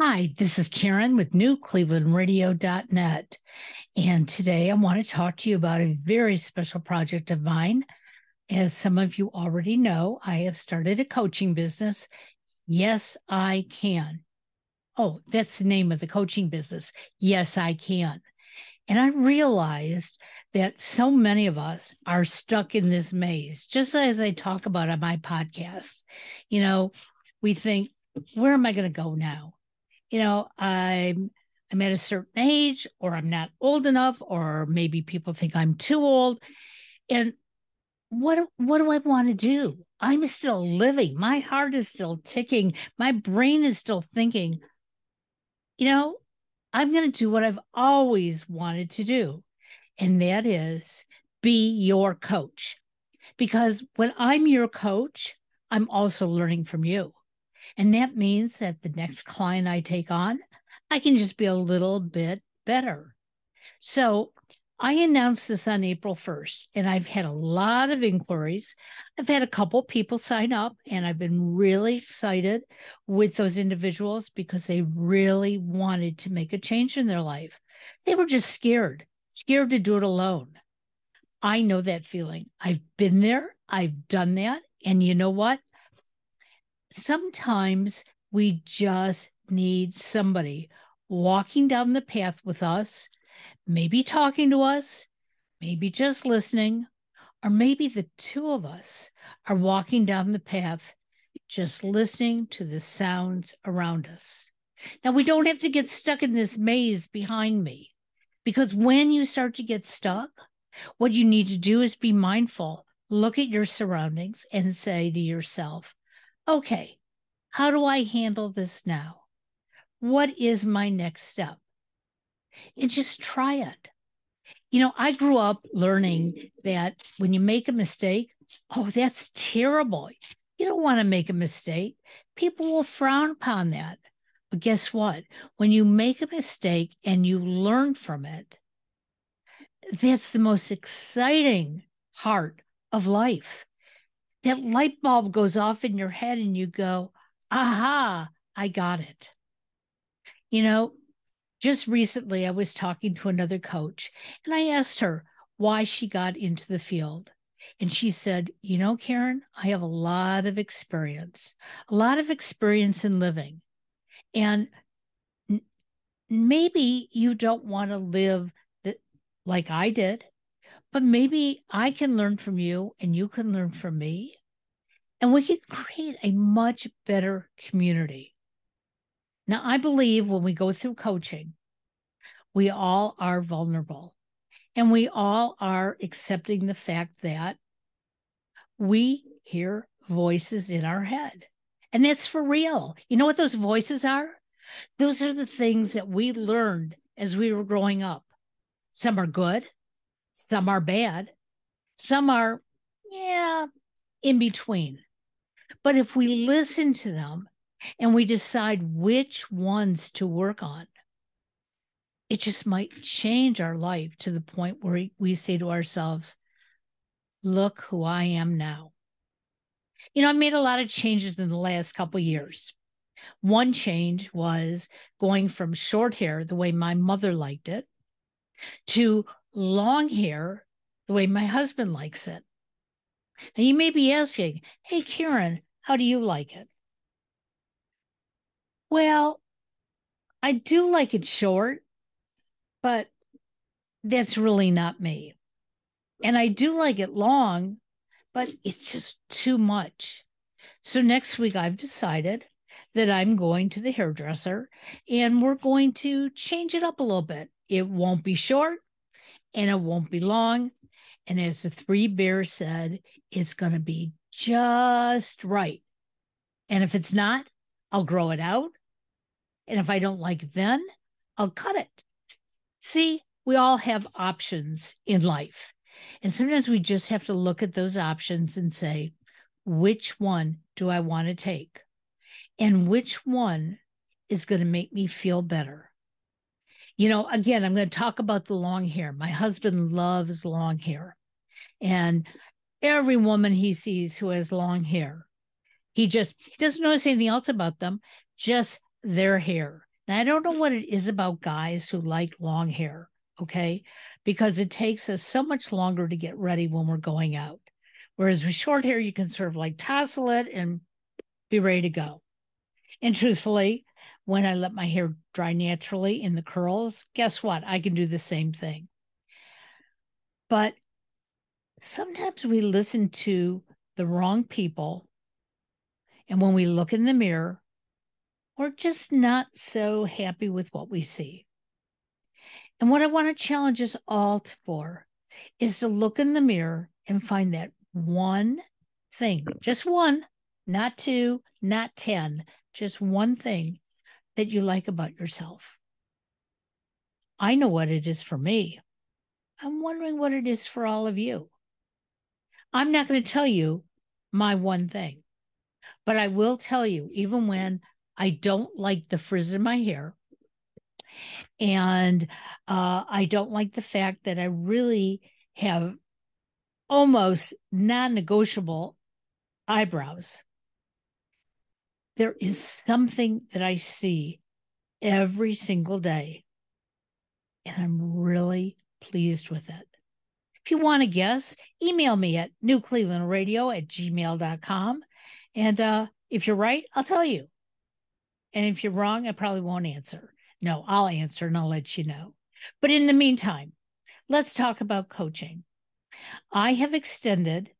Hi, this is Karen with NewClevelandRadio.net. And today I want to talk to you about a very special project of mine. As some of you already know, I have started a coaching business. Yes, I can. Oh, that's the name of the coaching business. Yes, I can. And I realized that so many of us are stuck in this maze, just as I talk about on my podcast. You know, we think, where am I going to go now? You know, I'm I'm at a certain age or I'm not old enough or maybe people think I'm too old. And what what do I want to do? I'm still living. My heart is still ticking. My brain is still thinking. You know, I'm going to do what I've always wanted to do. And that is be your coach. Because when I'm your coach, I'm also learning from you. And that means that the next client I take on, I can just be a little bit better. So I announced this on April 1st, and I've had a lot of inquiries. I've had a couple people sign up, and I've been really excited with those individuals because they really wanted to make a change in their life. They were just scared, scared to do it alone. I know that feeling. I've been there, I've done that. And you know what? Sometimes we just need somebody walking down the path with us, maybe talking to us, maybe just listening, or maybe the two of us are walking down the path just listening to the sounds around us. Now, we don't have to get stuck in this maze behind me because when you start to get stuck, what you need to do is be mindful, look at your surroundings, and say to yourself, okay, how do I handle this now? What is my next step? And just try it. You know, I grew up learning that when you make a mistake, oh, that's terrible. You don't want to make a mistake. People will frown upon that. But guess what? When you make a mistake and you learn from it, that's the most exciting part of life that light bulb goes off in your head and you go, aha, I got it. You know, just recently I was talking to another coach and I asked her why she got into the field. And she said, You know, Karen, I have a lot of experience, a lot of experience in living. And maybe you don't want to live the, like I did, but maybe I can learn from you and you can learn from me and we can create a much better community. Now, I believe when we go through coaching, we all are vulnerable and we all are accepting the fact that we hear voices in our head. And that's for real. You know what those voices are? Those are the things that we learned as we were growing up. Some are good, some are bad, some are, yeah, in between. But if we listen to them and we decide which ones to work on, it just might change our life to the point where we say to ourselves, look who I am now. You know, I made a lot of changes in the last couple years. One change was going from short hair, the way my mother liked it, to long hair, the way my husband likes it. And you may be asking, hey, Karen, how do you like it? Well, I do like it short, but that's really not me. And I do like it long, but it's just too much. So next week, I've decided that I'm going to the hairdresser and we're going to change it up a little bit. It won't be short and it won't be long. And as the three bears said, it's going to be just right. And if it's not, I'll grow it out. And if I don't like then, I'll cut it. See, we all have options in life. And sometimes we just have to look at those options and say, which one do I want to take? And which one is going to make me feel better? You know, again, I'm going to talk about the long hair. My husband loves long hair. And every woman he sees who has long hair, he just he doesn't notice anything else about them, just their hair. Now, I don't know what it is about guys who like long hair, okay? Because it takes us so much longer to get ready when we're going out. Whereas with short hair, you can sort of like tousle it and be ready to go. And truthfully, when I let my hair dry naturally in the curls, guess what? I can do the same thing. But sometimes we listen to the wrong people. And when we look in the mirror, we're just not so happy with what we see. And what I want to challenge us all for is to look in the mirror and find that one thing, just one, not two, not 10, just one thing that you like about yourself. I know what it is for me. I'm wondering what it is for all of you. I'm not going to tell you my one thing, but I will tell you, even when I don't like the frizz in my hair, and uh, I don't like the fact that I really have almost non negotiable eyebrows. There is something that I see every single day, and I'm really pleased with it. If you want to guess, email me at newclevelandradio at gmail.com. And uh, if you're right, I'll tell you. And if you're wrong, I probably won't answer. No, I'll answer and I'll let you know. But in the meantime, let's talk about coaching. I have extended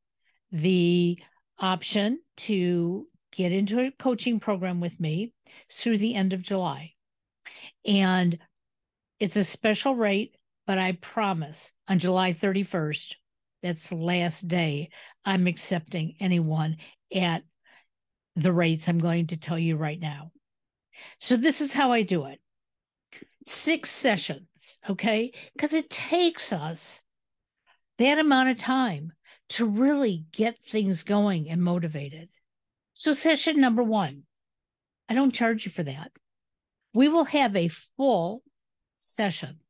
the option to get into a coaching program with me through the end of July. And it's a special rate, but I promise on July 31st, that's the last day, I'm accepting anyone at the rates I'm going to tell you right now. So this is how I do it. Six sessions, okay? Because it takes us that amount of time to really get things going and motivated. So, session number one, I don't charge you for that. We will have a full session.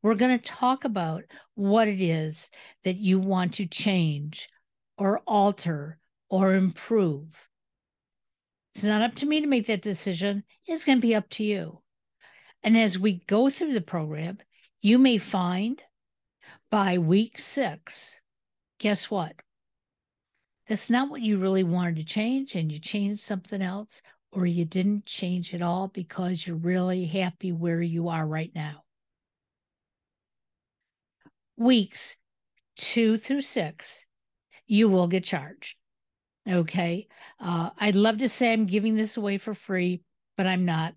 We're going to talk about what it is that you want to change or alter or improve. It's not up to me to make that decision. It's going to be up to you. And as we go through the program, you may find by week six, guess what? That's not what you really wanted to change, and you changed something else, or you didn't change at all because you're really happy where you are right now. Weeks two through six, you will get charged. Okay. Uh, I'd love to say I'm giving this away for free, but I'm not.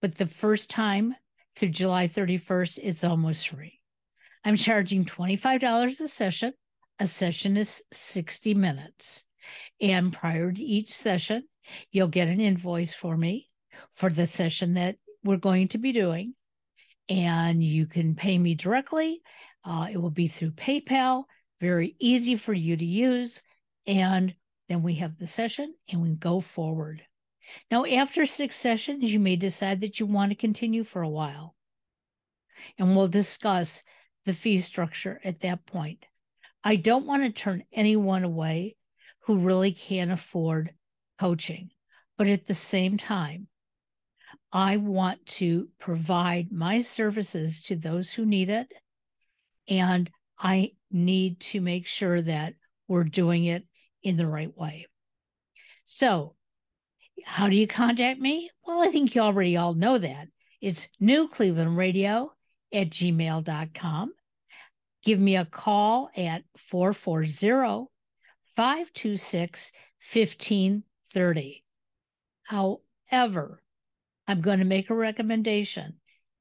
But the first time through July 31st, it's almost free. I'm charging $25 a session. A session is 60 minutes. And prior to each session, you'll get an invoice for me for the session that we're going to be doing. And you can pay me directly. Uh, it will be through PayPal, very easy for you to use. And then we have the session and we go forward. Now, after six sessions, you may decide that you want to continue for a while. And we'll discuss the fee structure at that point. I don't want to turn anyone away who really can't afford coaching. But at the same time, I want to provide my services to those who need it. And I need to make sure that we're doing it in the right way. So, how do you contact me? Well, I think you already all know that. It's New Cleveland Radio at gmail.com. Give me a call at 440 526 1530. However, I'm going to make a recommendation.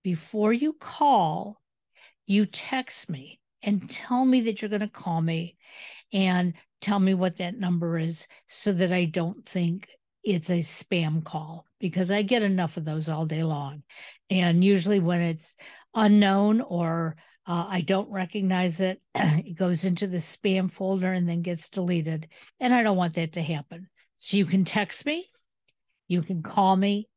Before you call, you text me and tell me that you're going to call me and tell me what that number is so that I don't think it's a spam call because I get enough of those all day long. And usually when it's unknown or uh, I don't recognize it, it goes into the spam folder and then gets deleted. And I don't want that to happen. So you can text me, you can call me,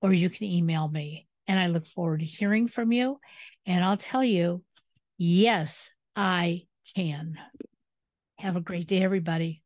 or you can email me. And I look forward to hearing from you. And I'll tell you, yes, I can. Have a great day, everybody.